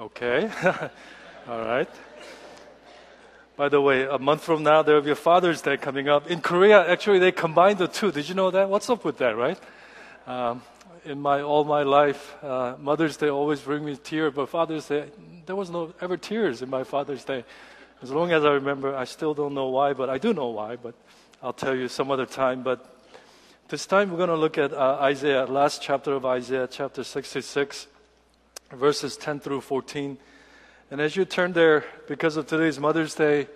Okay. All right. By the way, a month from now, there will be a Father's Day coming up. In Korea, actually, they combined the two. Did you know that? What's up with that, right? Um, in my all my life, uh, Mother's Day always bring me tears, but Father's Day, there was no ever tears in my Father's Day. As long as I remember, I still don't know why, but I do know why. But I'll tell you some other time. But this time we're going to look at uh, Isaiah, last chapter of Isaiah, chapter 66, verses 10 through 14. And as you turn there, because of today's Mother's Day,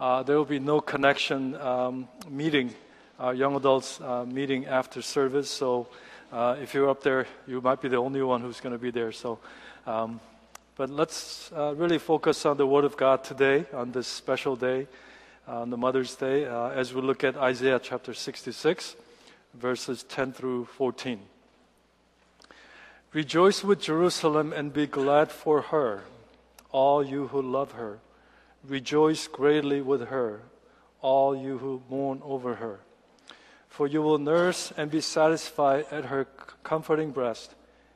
uh, there will be no connection um, meeting, uh, young adults uh, meeting after service. So uh, if you're up there, you might be the only one who's going to be there. So, um, but let's uh, really focus on the Word of God today on this special day, uh, on the Mother's Day, as we look at Isaiah chapter 66, verses 10 through 14. Rejoice with Jerusalem and be glad for her all you who love her. Rejoice greatly with her, all you who mourn over her. For you will nurse and be satisfied at her comforting breast.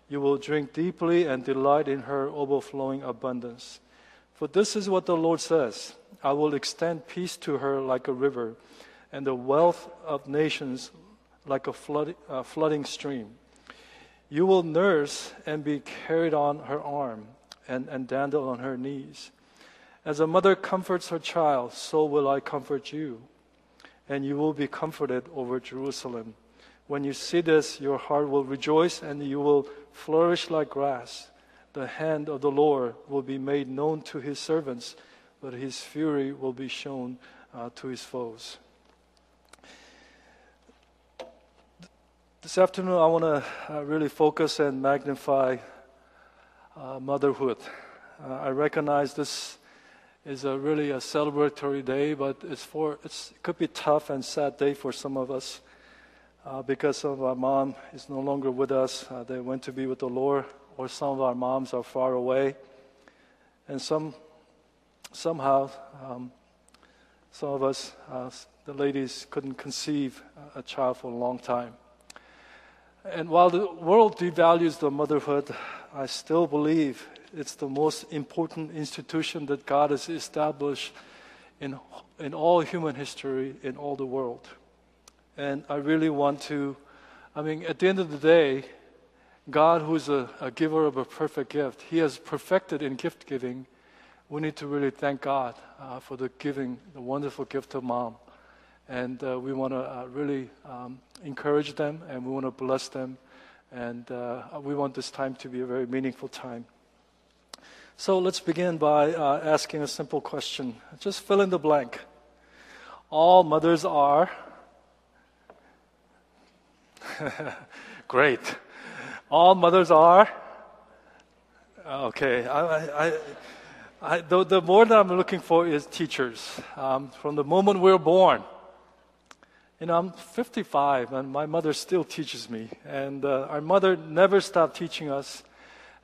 You will drink deeply and delight in her overflowing abundance. For this is what the Lord says I will extend peace to her like a river, and the wealth of nations like a flood, uh, flooding stream. You will nurse and be carried on her arm and, and dandle on her knees. As a mother comforts her child, so will I comfort you, and you will be comforted over Jerusalem. When you see this, your heart will rejoice, and you will flourish like grass. The hand of the Lord will be made known to his servants, but his fury will be shown uh, to his foes. This afternoon, I want to uh, really focus and magnify uh, motherhood. Uh, I recognize this is a really a celebratory day, but it's for it's, it could be tough and sad day for some of us uh, because of our mom is no longer with us. Uh, they went to be with the Lord, or some of our moms are far away, and some somehow um, some of us, uh, the ladies, couldn't conceive a child for a long time. And while the world devalues the motherhood, I still believe it's the most important institution that God has established in, in all human history, in all the world. And I really want to, I mean, at the end of the day, God, who's a, a giver of a perfect gift, He has perfected in gift giving. We need to really thank God uh, for the giving, the wonderful gift of mom. And uh, we want to uh, really um, encourage them and we want to bless them and uh, we want this time to be a very meaningful time. So let's begin by uh, asking a simple question. Just fill in the blank. All mothers are. Great. All mothers are. Okay. I, I, I, the, the word that I'm looking for is teachers. Um, from the moment we're born, you know, I'm 55 and my mother still teaches me. And uh, our mother never stopped teaching us.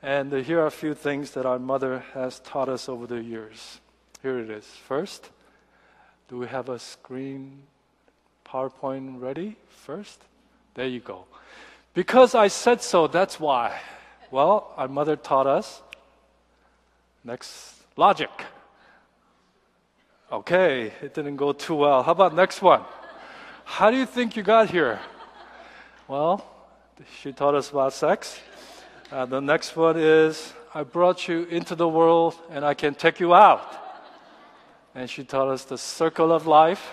And uh, here are a few things that our mother has taught us over the years. Here it is. First, do we have a screen PowerPoint ready? First? There you go. Because I said so, that's why. Well, our mother taught us. Next, logic. Okay, it didn't go too well. How about next one? How do you think you got here? Well, she taught us about sex. Uh, the next one is, I brought you into the world and I can take you out. And she taught us the circle of life.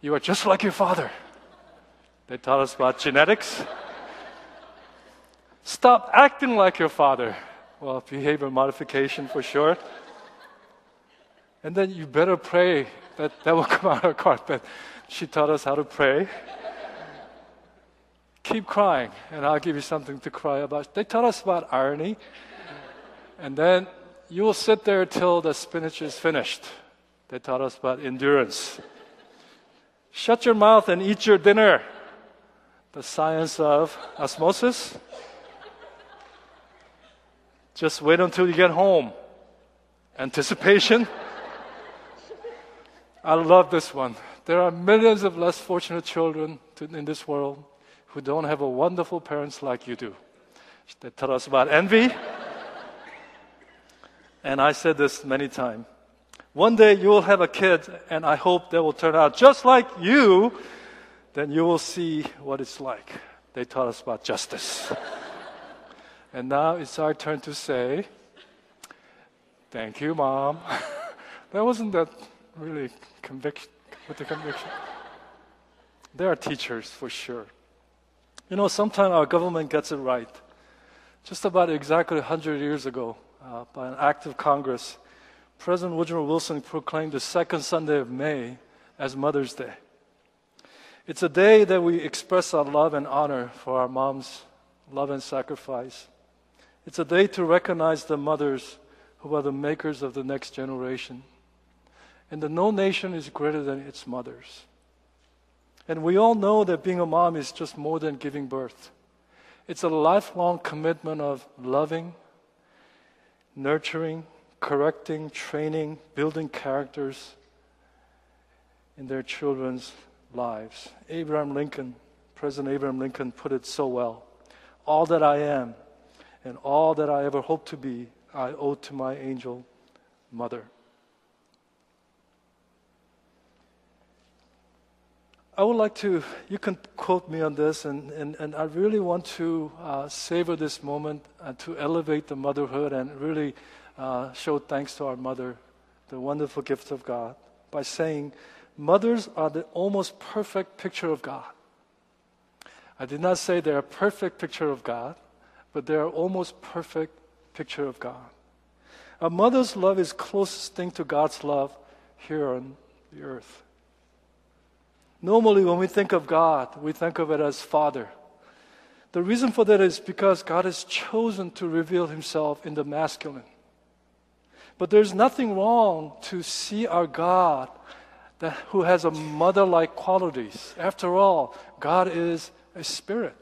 You are just like your father. They taught us about genetics. Stop acting like your father. Well, behavior modification for short. And then you better pray that, that will come out of carpet. She taught us how to pray. Keep crying, and I'll give you something to cry about. They taught us about irony. And then you will sit there till the spinach is finished. They taught us about endurance. Shut your mouth and eat your dinner. The science of osmosis. Just wait until you get home. Anticipation. I love this one. There are millions of less fortunate children in this world who don't have a wonderful parents like you do. They tell us about envy. And I said this many times. One day you will have a kid, and I hope they will turn out just like you. Then you will see what it's like. They taught us about justice. and now it's our turn to say, Thank you, Mom. that wasn't that really conviction with the conviction. They are teachers for sure. You know, sometimes our government gets it right. Just about exactly 100 years ago, uh, by an act of Congress, President Woodrow Wilson proclaimed the second Sunday of May as Mother's Day. It's a day that we express our love and honor for our mom's love and sacrifice. It's a day to recognize the mothers who are the makers of the next generation. And that no nation is greater than its mothers. And we all know that being a mom is just more than giving birth. It's a lifelong commitment of loving, nurturing, correcting, training, building characters in their children's lives. Abraham Lincoln, President Abraham Lincoln, put it so well All that I am and all that I ever hope to be, I owe to my angel mother. I would like to, you can quote me on this, and, and, and I really want to uh, savor this moment and to elevate the motherhood and really uh, show thanks to our mother, the wonderful gift of God, by saying, Mothers are the almost perfect picture of God. I did not say they're a perfect picture of God, but they're almost perfect picture of God. A mother's love is closest thing to God's love here on the earth. Normally, when we think of God, we think of it as Father. The reason for that is because God has chosen to reveal Himself in the masculine. But there's nothing wrong to see our God that, who has a mother like qualities. After all, God is a spirit.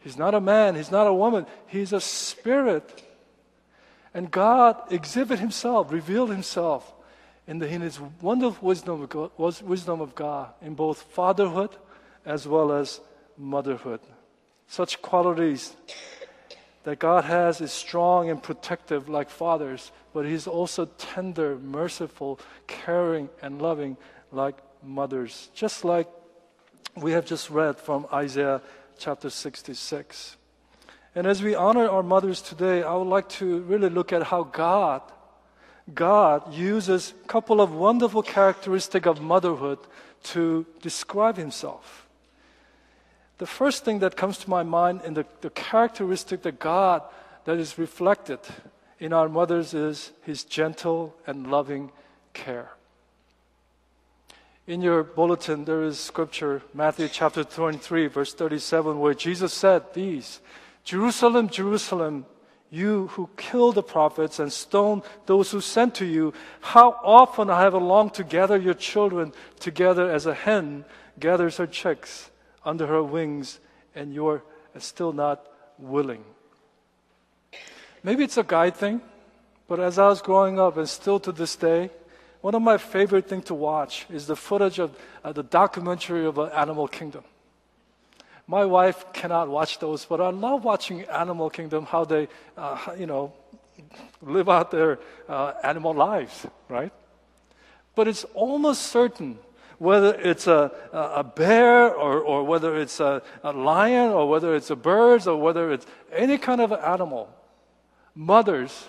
He's not a man, he's not a woman, he's a spirit. And God exhibited himself, revealed himself in, the, in his wonderful wisdom of, God, wisdom of God in both fatherhood as well as motherhood. Such qualities that God has is strong and protective like fathers, but He's also tender, merciful, caring, and loving like mothers. Just like we have just read from Isaiah chapter 66. And as we honor our mothers today, I would like to really look at how God, God uses a couple of wonderful characteristics of motherhood to describe Himself. The first thing that comes to my mind in the, the characteristic that God that is reflected in our mothers is His gentle and loving care. In your bulletin, there is scripture, Matthew chapter 23, verse 37, where Jesus said these Jerusalem, Jerusalem, you who kill the prophets and stone those who sent to you, how often I have longed to gather your children together as a hen gathers her chicks under her wings, and you're still not willing. Maybe it's a guy thing, but as I was growing up, and still to this day, one of my favorite things to watch is the footage of uh, the documentary of uh, Animal Kingdom. My wife cannot watch those, but I love watching Animal Kingdom, how they, uh, you know, live out their uh, animal lives, right? But it's almost certain whether it's a, a bear or, or whether it's a, a lion or whether it's a bird or whether it's any kind of animal, mothers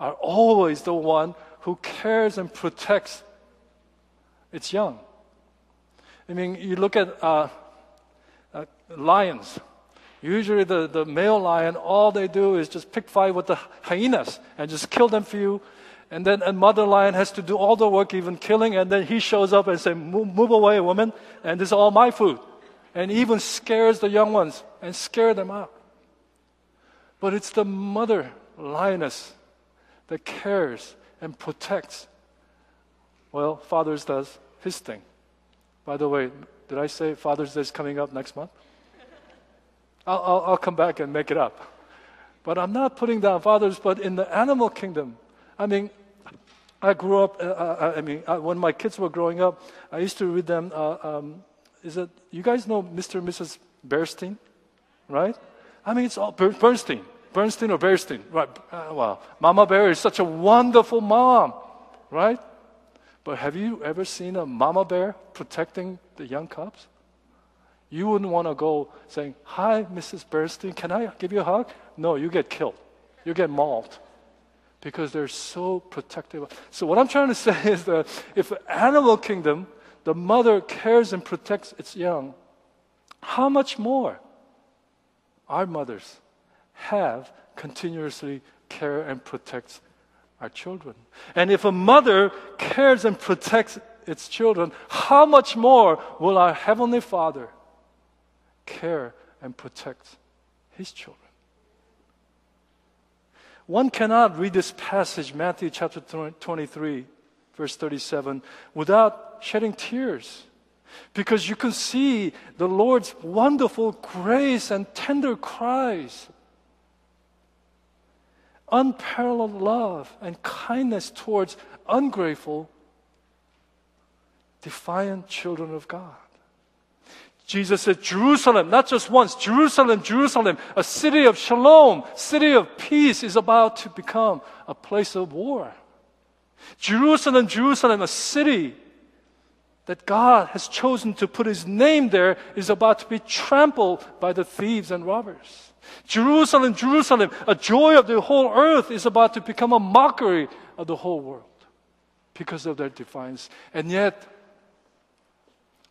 are always the one who cares and protects its young. I mean, you look at uh, lions. Usually, the, the male lion, all they do is just pick fight with the hyenas and just kill them for you. And then a mother lion has to do all the work, even killing, and then he shows up and says, move, move away, woman, and this is all my food. And even scares the young ones and scare them out. But it's the mother lioness that cares and protects. Well, Father's does his thing. By the way, did I say Father's Day is coming up next month? I'll, I'll, I'll come back and make it up. But I'm not putting down fathers, but in the animal kingdom, I mean, I grew up, uh, uh, I mean, uh, when my kids were growing up, I used to read them. Uh, um, is it, you guys know Mr. and Mrs. Bernstein, right? I mean, it's all Bernstein. Bernstein or Bearstein? Right. Uh, well, Mama Bear is such a wonderful mom, right? But have you ever seen a mama bear protecting the young cubs? You wouldn't want to go saying, Hi, Mrs. Bernstein, can I give you a hug? No, you get killed. You get mauled because they're so protective. So, what I'm trying to say is that if animal kingdom, the mother cares and protects its young, how much more our mothers have continuously care and protects our children. And if a mother cares and protects its children, how much more will our Heavenly Father care and protect His children? One cannot read this passage, Matthew chapter 23, verse 37, without shedding tears. Because you can see the Lord's wonderful grace and tender cries unparalleled love and kindness towards ungrateful, defiant children of God. Jesus said, Jerusalem, not just once, Jerusalem, Jerusalem, a city of shalom, city of peace is about to become a place of war. Jerusalem, Jerusalem, a city that God has chosen to put his name there is about to be trampled by the thieves and robbers. Jerusalem, Jerusalem, a joy of the whole earth is about to become a mockery of the whole world because of their defiance. And yet,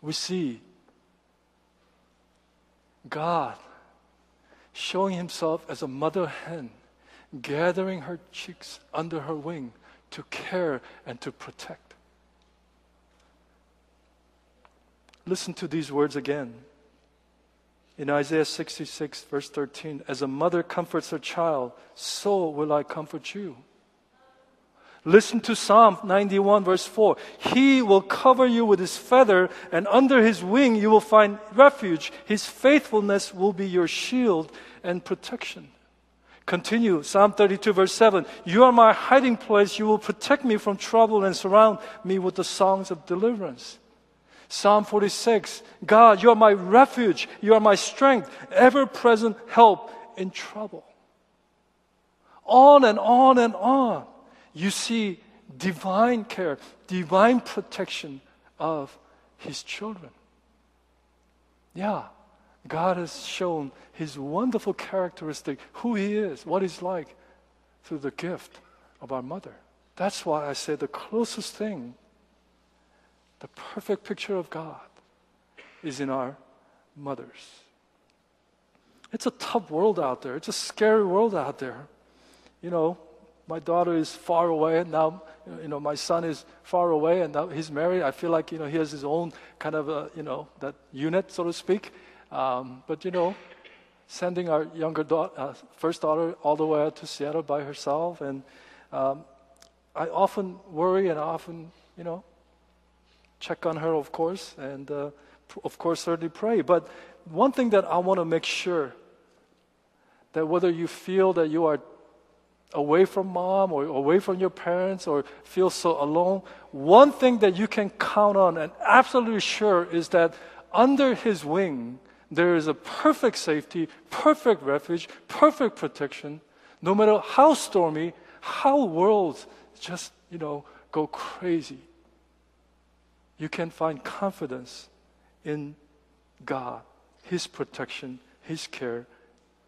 we see God showing himself as a mother hen, gathering her chicks under her wing to care and to protect. Listen to these words again. In Isaiah 66, verse 13, as a mother comforts her child, so will I comfort you. Listen to Psalm 91, verse 4. He will cover you with his feather, and under his wing you will find refuge. His faithfulness will be your shield and protection. Continue, Psalm 32, verse 7. You are my hiding place. You will protect me from trouble and surround me with the songs of deliverance. Psalm 46 God, you are my refuge, you are my strength, ever present help in trouble. On and on and on, you see divine care, divine protection of his children. Yeah, God has shown his wonderful characteristic, who he is, what he's like, through the gift of our mother. That's why I say the closest thing the perfect picture of God is in our mothers. It's a tough world out there. It's a scary world out there. You know, my daughter is far away, and now, you know, my son is far away, and now he's married. I feel like, you know, he has his own kind of, a, you know, that unit, so to speak. Um, but, you know, sending our younger daughter, uh, first daughter all the way out to Seattle by herself, and um, I often worry and I often, you know, check on her, of course, and uh, of course, certainly pray. But one thing that I want to make sure that whether you feel that you are away from mom or away from your parents or feel so alone, one thing that you can count on and absolutely sure is that under his wing, there is a perfect safety, perfect refuge, perfect protection, no matter how stormy, how worlds just, you know, go crazy you can find confidence in God, His protection, His care,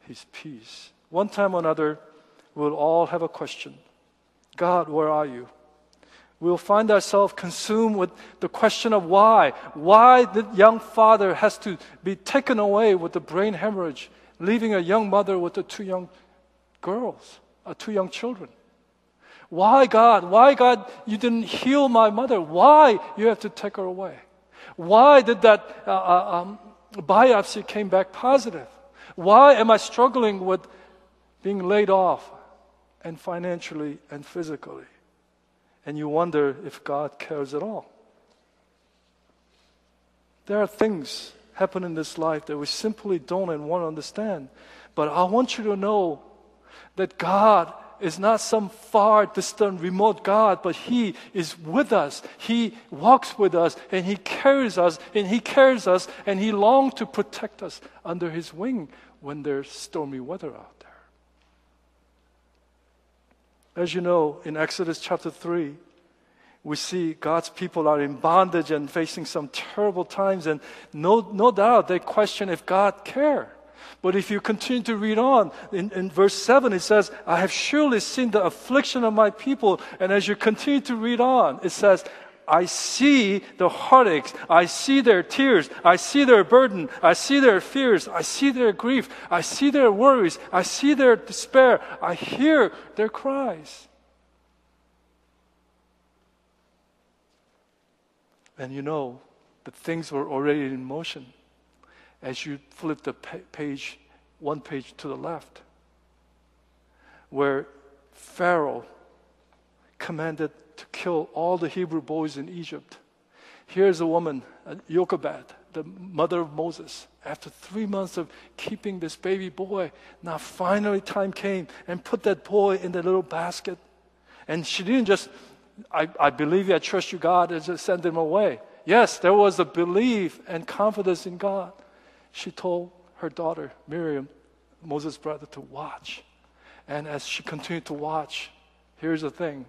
His peace. One time or another, we'll all have a question God, where are you? We'll find ourselves consumed with the question of why. Why the young father has to be taken away with the brain hemorrhage, leaving a young mother with the two young girls, uh, two young children. Why, God? Why, God, you didn't heal my mother? Why you have to take her away? Why did that uh, uh, um, biopsy came back positive? Why am I struggling with being laid off and financially and physically? And you wonder if God cares at all. There are things happen in this life that we simply don't and won't understand. But I want you to know that God is not some far distant remote God, but He is with us. He walks with us and He carries us and He cares us and He longs to protect us under His wing when there's stormy weather out there. As you know, in Exodus chapter 3, we see God's people are in bondage and facing some terrible times, and no, no doubt they question if God cares. But if you continue to read on, in, in verse 7, it says, I have surely seen the affliction of my people. And as you continue to read on, it says, I see the heartaches. I see their tears. I see their burden. I see their fears. I see their grief. I see their worries. I see their despair. I hear their cries. And you know that things were already in motion as you flip the page, one page to the left, where Pharaoh commanded kill all the Hebrew boys in Egypt. Here's a woman, uh, Jochebed, the mother of Moses. After three months of keeping this baby boy, now finally time came and put that boy in the little basket. And she didn't just, I, I believe you, I trust you, God, and just send him away. Yes, there was a belief and confidence in God. She told her daughter, Miriam, Moses' brother, to watch. And as she continued to watch, here's the thing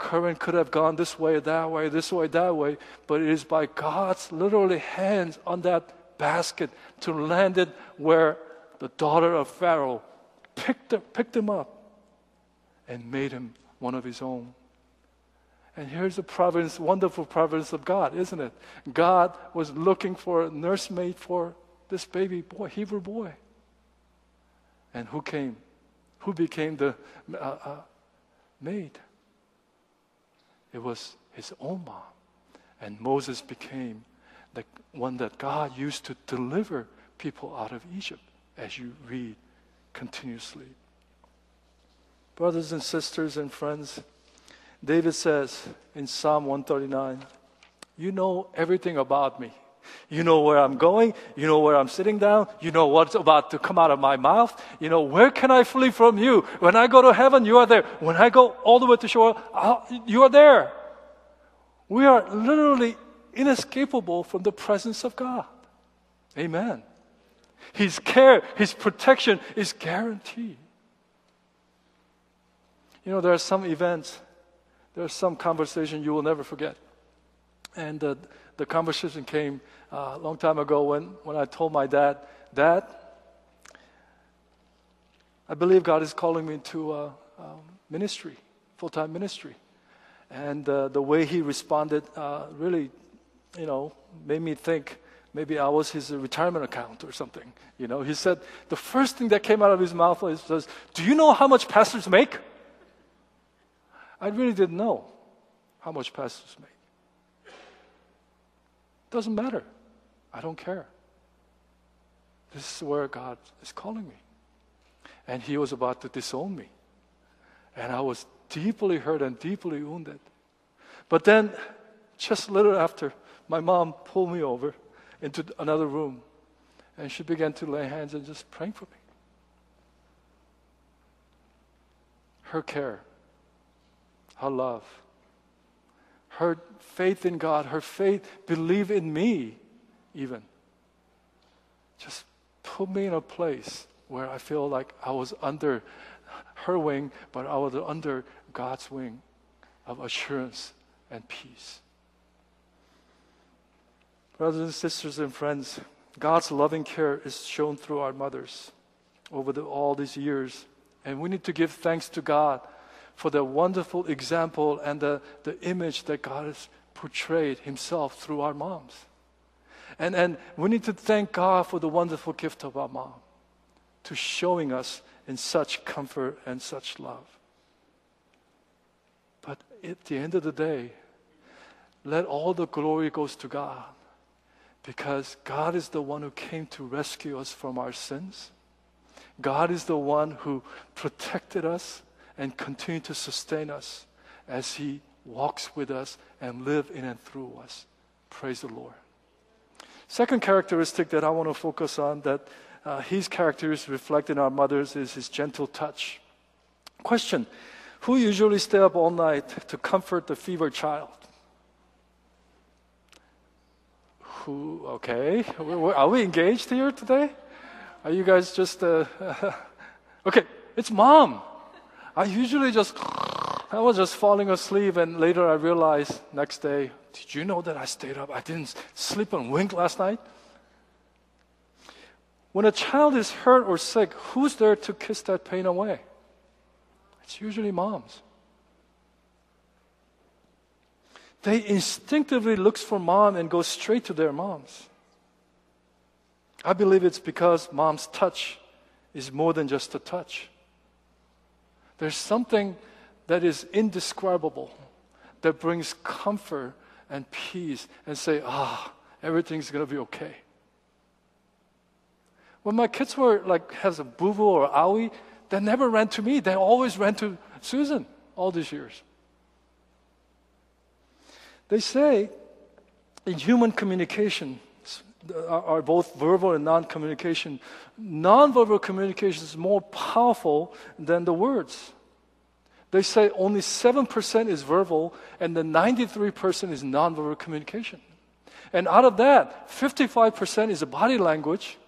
current could have gone this way, that way, this way, that way, but it is by God's literally hands on that basket to land it where the daughter of Pharaoh picked, picked him up and made him one of his own. And here's the providence, wonderful providence of God, isn't it? God was looking for a nursemaid for this baby boy, Hebrew boy. And who came? Who became the uh, uh, maid? It was his own mom. And Moses became the one that God used to deliver people out of Egypt, as you read continuously. Brothers and sisters and friends, David says in Psalm 139, You know everything about me. You know where I'm going. You know where I'm sitting down. You know what's about to come out of my mouth. You know, where can I flee from you? When I go to heaven, you are there. When I go all the way to Sheol, I'll, you are there. We are literally inescapable from the presence of God. Amen. His care, His protection is guaranteed. You know, there are some events, there are some conversation you will never forget. And uh, the conversation came uh, a long time ago when, when I told my dad, Dad, I believe God is calling me to uh, um, ministry, full time ministry. And uh, the way he responded uh, really, you know, made me think maybe I was his retirement account or something. You know, he said, the first thing that came out of his mouth was Do you know how much pastors make? I really didn't know how much pastors make. Doesn't matter. I don't care. This is where God is calling me. And He was about to disown me. And I was deeply hurt and deeply wounded. But then, just a little after, my mom pulled me over into another room. And she began to lay hands and just praying for me. Her care, her love, her faith in God, her faith, believe in me, even. Just put me in a place where I feel like I was under her wing, but I was under God's wing of assurance and peace. Brothers and sisters and friends, God's loving care is shown through our mothers over the, all these years. And we need to give thanks to God for the wonderful example and the, the image that God has portrayed Himself through our moms. And, and we need to thank God for the wonderful gift of our mom to showing us in such comfort and such love. But at the end of the day, let all the glory goes to God because God is the one who came to rescue us from our sins. God is the one who protected us and continue to sustain us as He walks with us and live in and through us. Praise the Lord. Second characteristic that I want to focus on that uh, his characteristics reflect in our mothers is his gentle touch. Question Who usually stay up all night to comfort the fevered child? Who, okay. Are we engaged here today? Are you guys just, uh, okay, it's mom. I usually just I was just falling asleep, and later I realized next day, did you know that I stayed up? I didn't sleep and wink last night. When a child is hurt or sick, who's there to kiss that pain away? It's usually moms. They instinctively look for mom and go straight to their moms. I believe it's because mom's touch is more than just a touch. There's something that is indescribable that brings comfort and peace and say, ah, everything's going to be okay. When my kids were like, has a boo boo or owie, they never ran to me. They always ran to Susan all these years. They say in human communication, are both verbal and non communication. Non verbal communication is more powerful than the words. They say only 7% is verbal and the 93% is non-verbal communication. And out of that, 55% is a body language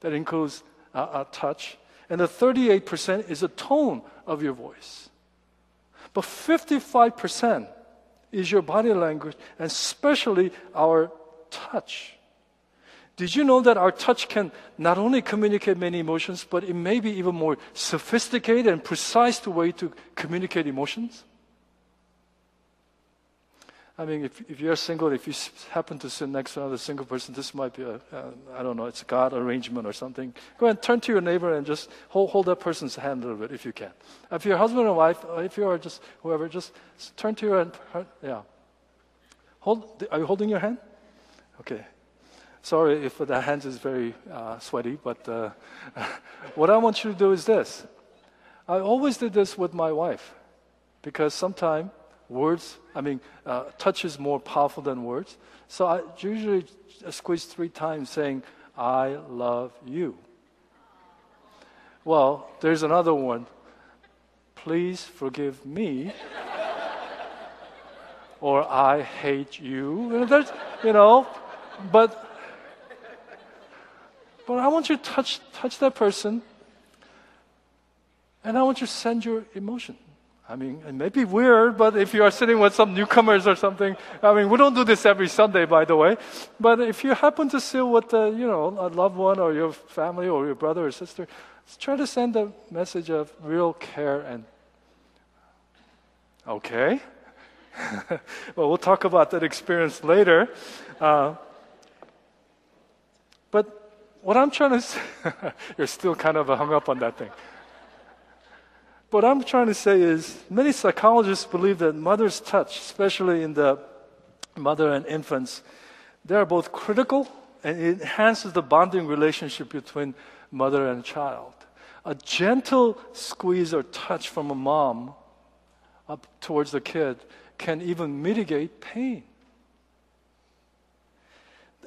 that includes uh, touch, and the 38% is a tone of your voice. But 55% is your body language, and especially our touch. Did you know that our touch can not only communicate many emotions, but it may be even more sophisticated and precise way to communicate emotions? I mean, if, if you're single, if you happen to sit next to another single person, this might be a, uh, don't know, it's a God arrangement or something. Go and turn to your neighbor and just hold, hold that person's hand a little bit if you can. If you're husband and wife, if you are just whoever, just turn to your, yeah. Hold, are you holding your hand? Okay. Sorry if the hands is very uh, sweaty, but uh, what I want you to do is this. I always did this with my wife because sometimes words, I mean, uh, touch is more powerful than words. So I usually squeeze three times saying, I love you. Well, there's another one. Please forgive me. or I hate you. There's, you know, but but I want you to touch, touch that person, and I want you to send your emotion. I mean, it may be weird, but if you are sitting with some newcomers or something, I mean, we don't do this every Sunday, by the way. But if you happen to sit with, a, you know, a loved one or your family or your brother or sister, try to send a message of real care and, okay. well, we'll talk about that experience later. Uh, what I'm trying to say, you're still kind of hung up on that thing. What I'm trying to say is many psychologists believe that mother's touch, especially in the mother and infants, they are both critical and it enhances the bonding relationship between mother and child. A gentle squeeze or touch from a mom up towards the kid can even mitigate pain.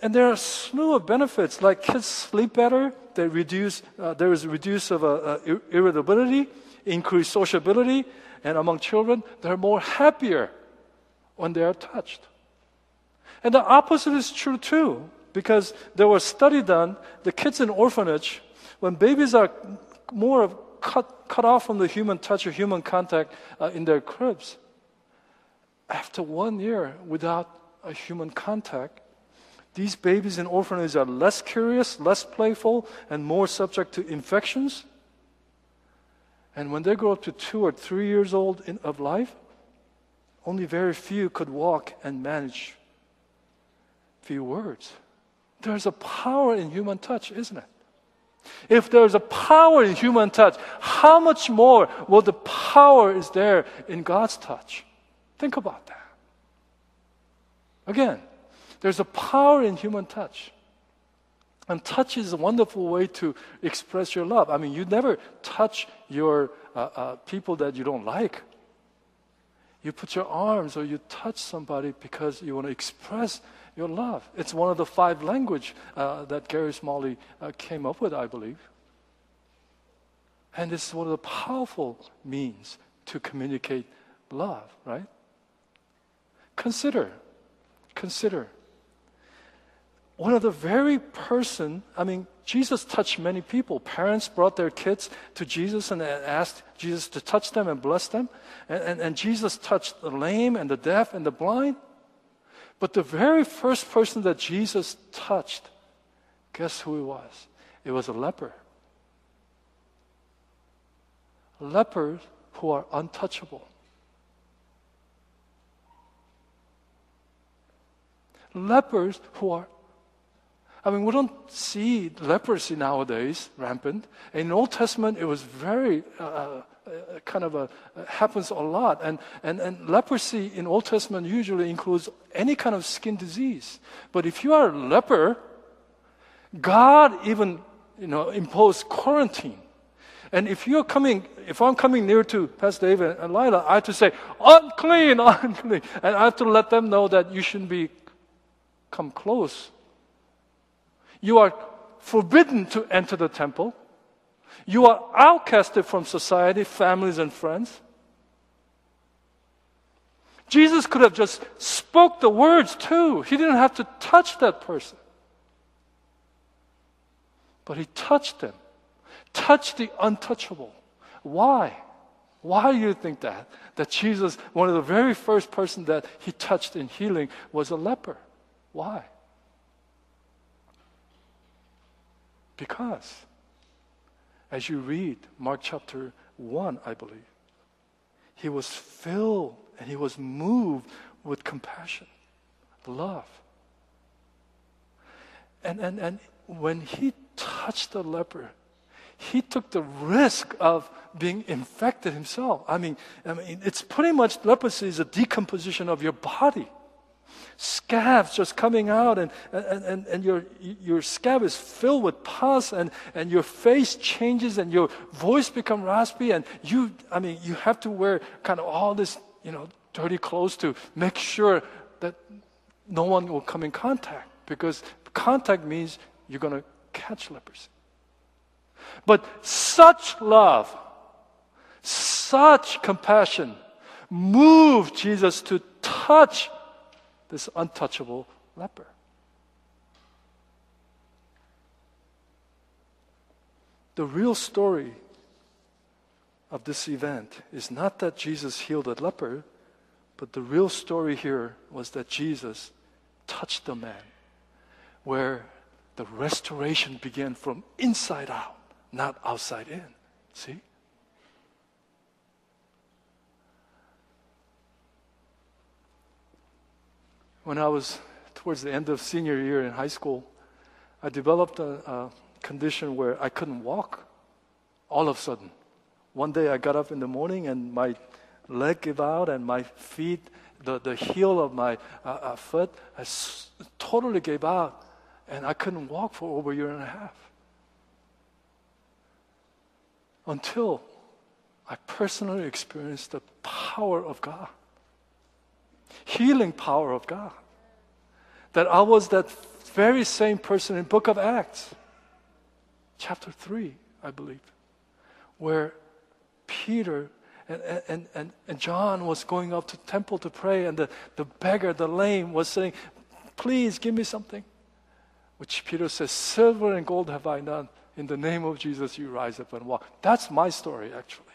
And there are a slew of benefits, like kids sleep better, they reduce, uh, there is a reduce of uh, uh, irritability, increased sociability, and among children, they're more happier when they are touched. And the opposite is true too, because there was a study done, the kids in orphanage, when babies are more cut, cut off from the human touch or human contact uh, in their cribs, after one year without a human contact, these babies in orphanages are less curious, less playful, and more subject to infections. And when they grow up to two or three years old in, of life, only very few could walk and manage few words. There's a power in human touch, isn't it? If there's a power in human touch, how much more will the power is there in God's touch? Think about that. Again, there's a power in human touch. And touch is a wonderful way to express your love. I mean, you never touch your uh, uh, people that you don't like. You put your arms or you touch somebody because you want to express your love. It's one of the five language uh, that Gary Smalley uh, came up with, I believe. And it's one of the powerful means to communicate love, right? Consider, consider one of the very person, I mean, Jesus touched many people. Parents brought their kids to Jesus and asked Jesus to touch them and bless them. And, and, and Jesus touched the lame and the deaf and the blind. But the very first person that Jesus touched, guess who it was? It was a leper. Lepers who are untouchable. Lepers who are I mean, we don't see leprosy nowadays rampant. In Old Testament, it was very uh, uh, kind of a happens a lot, and, and and leprosy in Old Testament usually includes any kind of skin disease. But if you are a leper, God even you know imposed quarantine. And if you're coming, if I'm coming near to Pastor David and Lila, I have to say, unclean, unclean. And I have to let them know that you shouldn't be come close you are forbidden to enter the temple. You are outcasted from society, families, and friends. Jesus could have just spoke the words too. He didn't have to touch that person. But he touched them. Touched the untouchable. Why? Why do you think that? That Jesus, one of the very first person that he touched in healing was a leper. Why? Because, as you read Mark chapter 1, I believe, he was filled and he was moved with compassion, love. And, and, and when he touched the leper, he took the risk of being infected himself. I mean, I mean, it's pretty much leprosy is a decomposition of your body scabs just coming out and, and, and, and your, your scab is filled with pus and, and your face changes and your voice become raspy and you, I mean, you have to wear kind of all this, you know, dirty clothes to make sure that no one will come in contact because contact means you're going to catch leprosy. But such love, such compassion moved Jesus to touch this untouchable leper. The real story of this event is not that Jesus healed a leper, but the real story here was that Jesus touched the man, where the restoration began from inside out, not outside in. See? When I was towards the end of senior year in high school, I developed a, a condition where I couldn't walk all of a sudden. One day I got up in the morning and my leg gave out and my feet, the, the heel of my uh, uh, foot, I s- totally gave out and I couldn't walk for over a year and a half. Until I personally experienced the power of God healing power of God. That I was that very same person in book of Acts, chapter 3, I believe, where Peter and, and, and, John was going up to temple to pray, and the, the beggar, the lame, was saying, Please give me something. Which Peter says, Silver and gold have I none. In the name of Jesus, you rise up and walk. That's my story, actually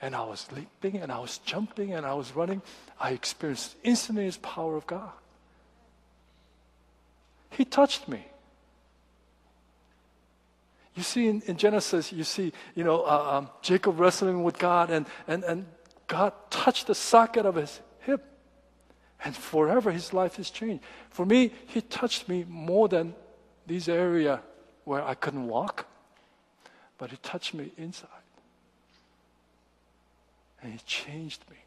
and I was leaping and I was jumping and I was running, I experienced instantaneous power of God. He touched me. You see in, in Genesis, you see, you know, uh, um, Jacob wrestling with God and, and, and God touched the socket of his hip. And forever his life is changed. For me, he touched me more than this area where I couldn't walk, but he touched me inside. And He changed me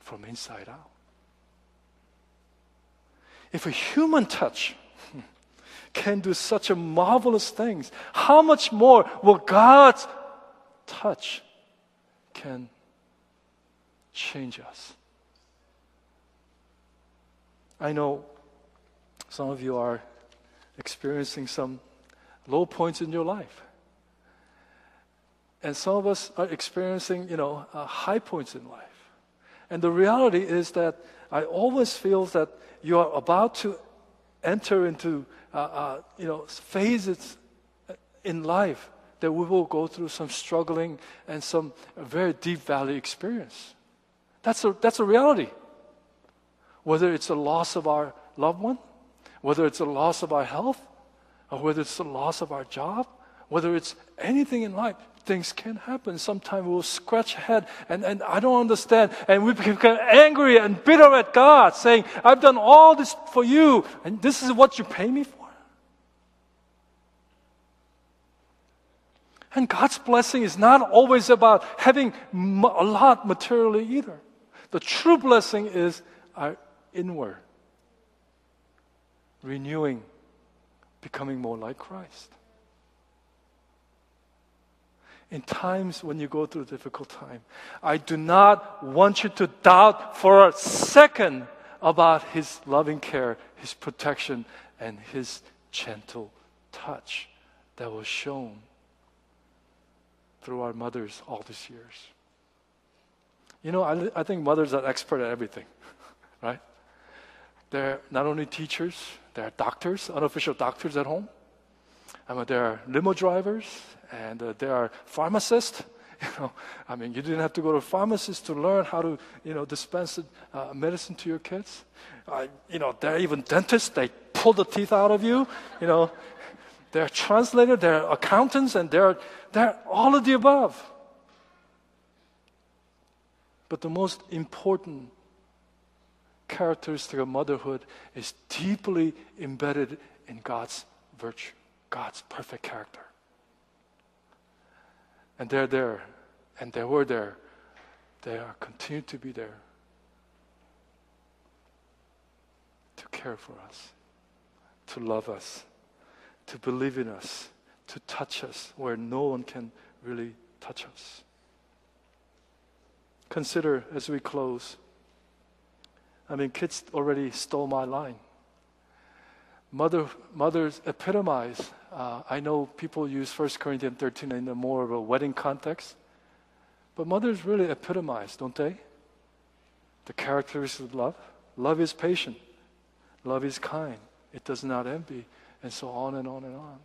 from inside out. If a human touch can do such a marvelous things, how much more will God's touch can change us? I know some of you are experiencing some low points in your life. And some of us are experiencing, you know, uh, high points in life. And the reality is that I always feel that you are about to enter into uh, uh, you know phases in life that we will go through some struggling and some very deep valley experience. That's a, that's a reality. Whether it's a loss of our loved one, whether it's a loss of our health, or whether it's the loss of our job, whether it's anything in life, things can happen. Sometimes we'll scratch head and, and I don't understand. And we become angry and bitter at God, saying, I've done all this for you, and this is what you pay me for. And God's blessing is not always about having a lot materially either. The true blessing is our inward renewing, becoming more like Christ. In times when you go through a difficult time, I do not want you to doubt for a second about His loving care, His protection, and His gentle touch that was shown through our mothers all these years. You know, I, I think mothers are expert at everything, right? They're not only teachers, they're doctors, unofficial doctors at home. I mean, there are limo drivers and uh, there are pharmacists. You know, I mean, you didn't have to go to a pharmacist to learn how to, you know, dispense uh, medicine to your kids. Uh, you know, there are even dentists. They pull the teeth out of you. You know, there are translators, there are accountants, and there are, there are all of the above. But the most important characteristic of motherhood is deeply embedded in God's virtue, God's perfect character. And they're there, and they were there. They are continue to be there to care for us, to love us, to believe in us, to touch us where no one can really touch us. Consider as we close I mean, kids already stole my line. Mother, mothers epitomize. Uh, I know people use 1 Corinthians 13 in a more of a wedding context, but mothers really epitomize, don't they? The characteristics of love. Love is patient. Love is kind. It does not envy, and so on and on and on.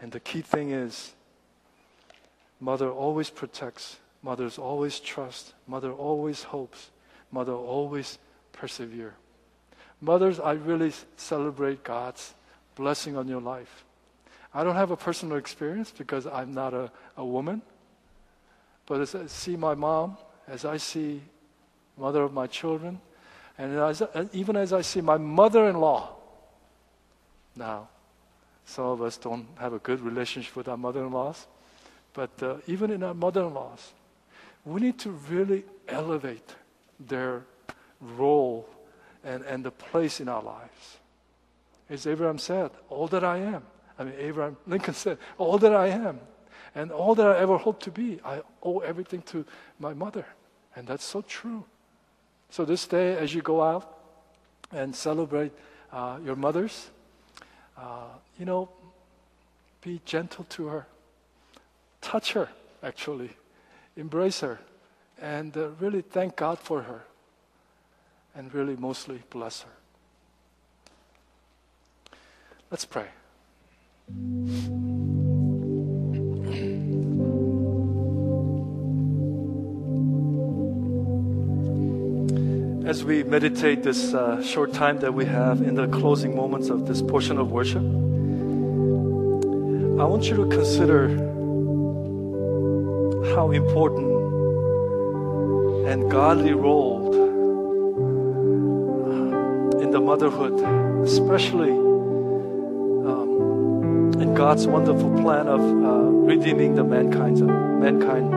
And the key thing is, mother always protects. Mothers always trust. Mother always hopes. Mother always persevere. Mothers, I really celebrate God's blessing on your life. I don't have a personal experience because I'm not a, a woman. But as I see my mom, as I see mother of my children, and as, even as I see my mother-in-law now, some of us don't have a good relationship with our mother-in-laws, but uh, even in our mother-in-laws, we need to really elevate their role and, and the place in our lives. As Abraham said, all that I am. I mean, Abraham Lincoln said, all that I am. And all that I ever hope to be, I owe everything to my mother. And that's so true. So this day, as you go out and celebrate uh, your mothers, uh, you know, be gentle to her. Touch her, actually. Embrace her. And uh, really thank God for her and really mostly bless her. Let's pray. As we meditate this uh, short time that we have in the closing moments of this portion of worship, I want you to consider how important and godly role in the motherhood, especially God's wonderful plan of uh, redeeming the mankind. mankind.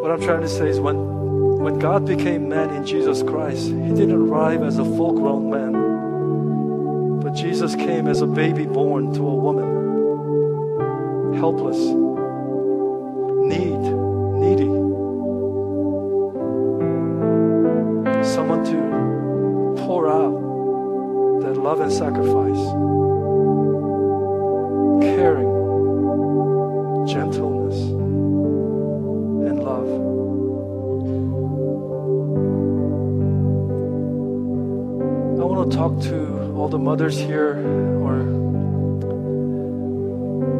What I'm trying to say is when, when God became man in Jesus Christ, He didn't arrive as a full grown man, but Jesus came as a baby born to a woman, helpless, talk to all the mothers here or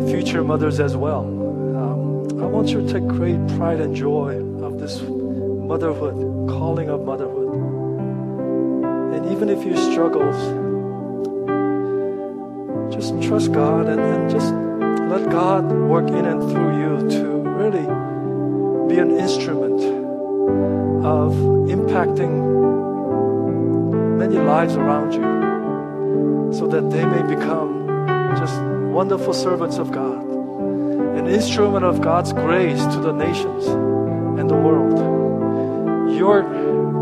future mothers as well. Um, I want you to take great pride and joy of this motherhood, calling of motherhood. And even if you struggle, just trust God and, and just let God work in and through you to really be an instrument of impacting many lives around you so that they may become just wonderful servants of God, an instrument of God's grace to the nations and the world. Your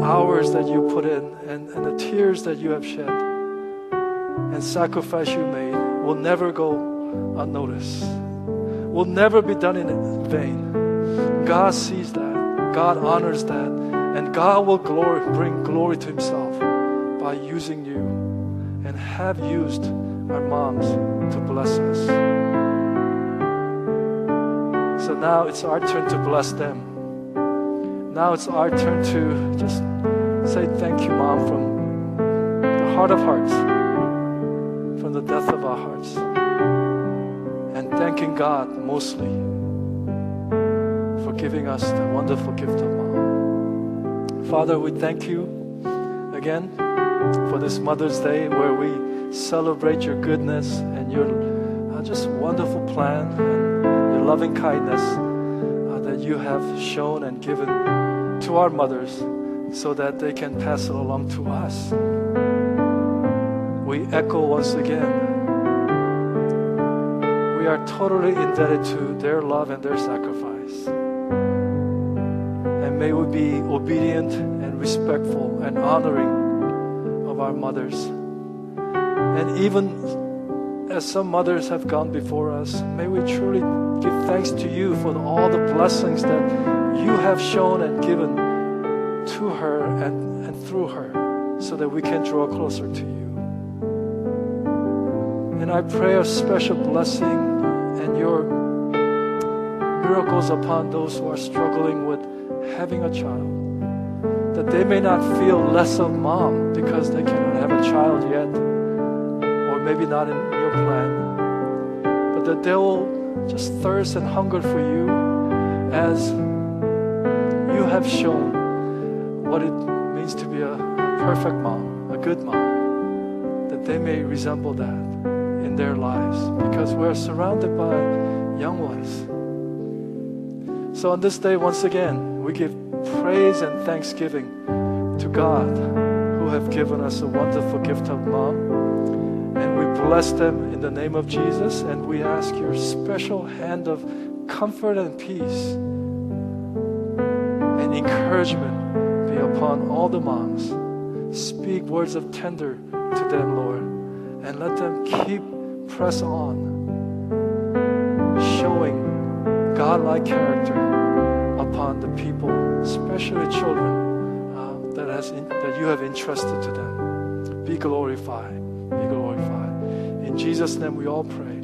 hours that you put in and, and the tears that you have shed and sacrifice you made will never go unnoticed, will never be done in vain. God sees that, God honors that, and God will glory, bring glory to Himself by using you and have used our moms to bless us. So now it's our turn to bless them. Now it's our turn to just say thank you, Mom, from the heart of hearts, from the depth of our hearts and thanking God mostly for giving us the wonderful gift of mom. Father, we thank you again for this Mother's Day where we celebrate your goodness and your uh, just wonderful plan and your loving kindness uh, that you have shown and given to our mothers so that they can pass it along to us. We echo once again we are totally indebted to their love and their sacrifice. And may we be obedient and respectful and honoring of our mothers. And even as some mothers have gone before us, may we truly give thanks to you for all the blessings that you have shown and given to her and, and through her so that we can draw closer to you. And I pray a special blessing and your miracles upon those who are struggling with having a child. That they may not feel less of mom because they cannot have a child yet, or maybe not in your plan, but that they will just thirst and hunger for you as you have shown what it means to be a, perfect mom, a good mom, that they may resemble that in their lives because we're surrounded by young ones. So on this day, once again, we give praise and thanksgiving to God who have given us a wonderful gift of mom. And we bless them in the name of Jesus and we ask your special hand of comfort and peace and encouragement be upon all the moms. Speak words of tender to them, Lord, and let them keep press on, showing God-like character upon the people, especially children uh, that has in, that you have entrusted to them. Be glorified. Be glorified. In Jesus' name, we all pray.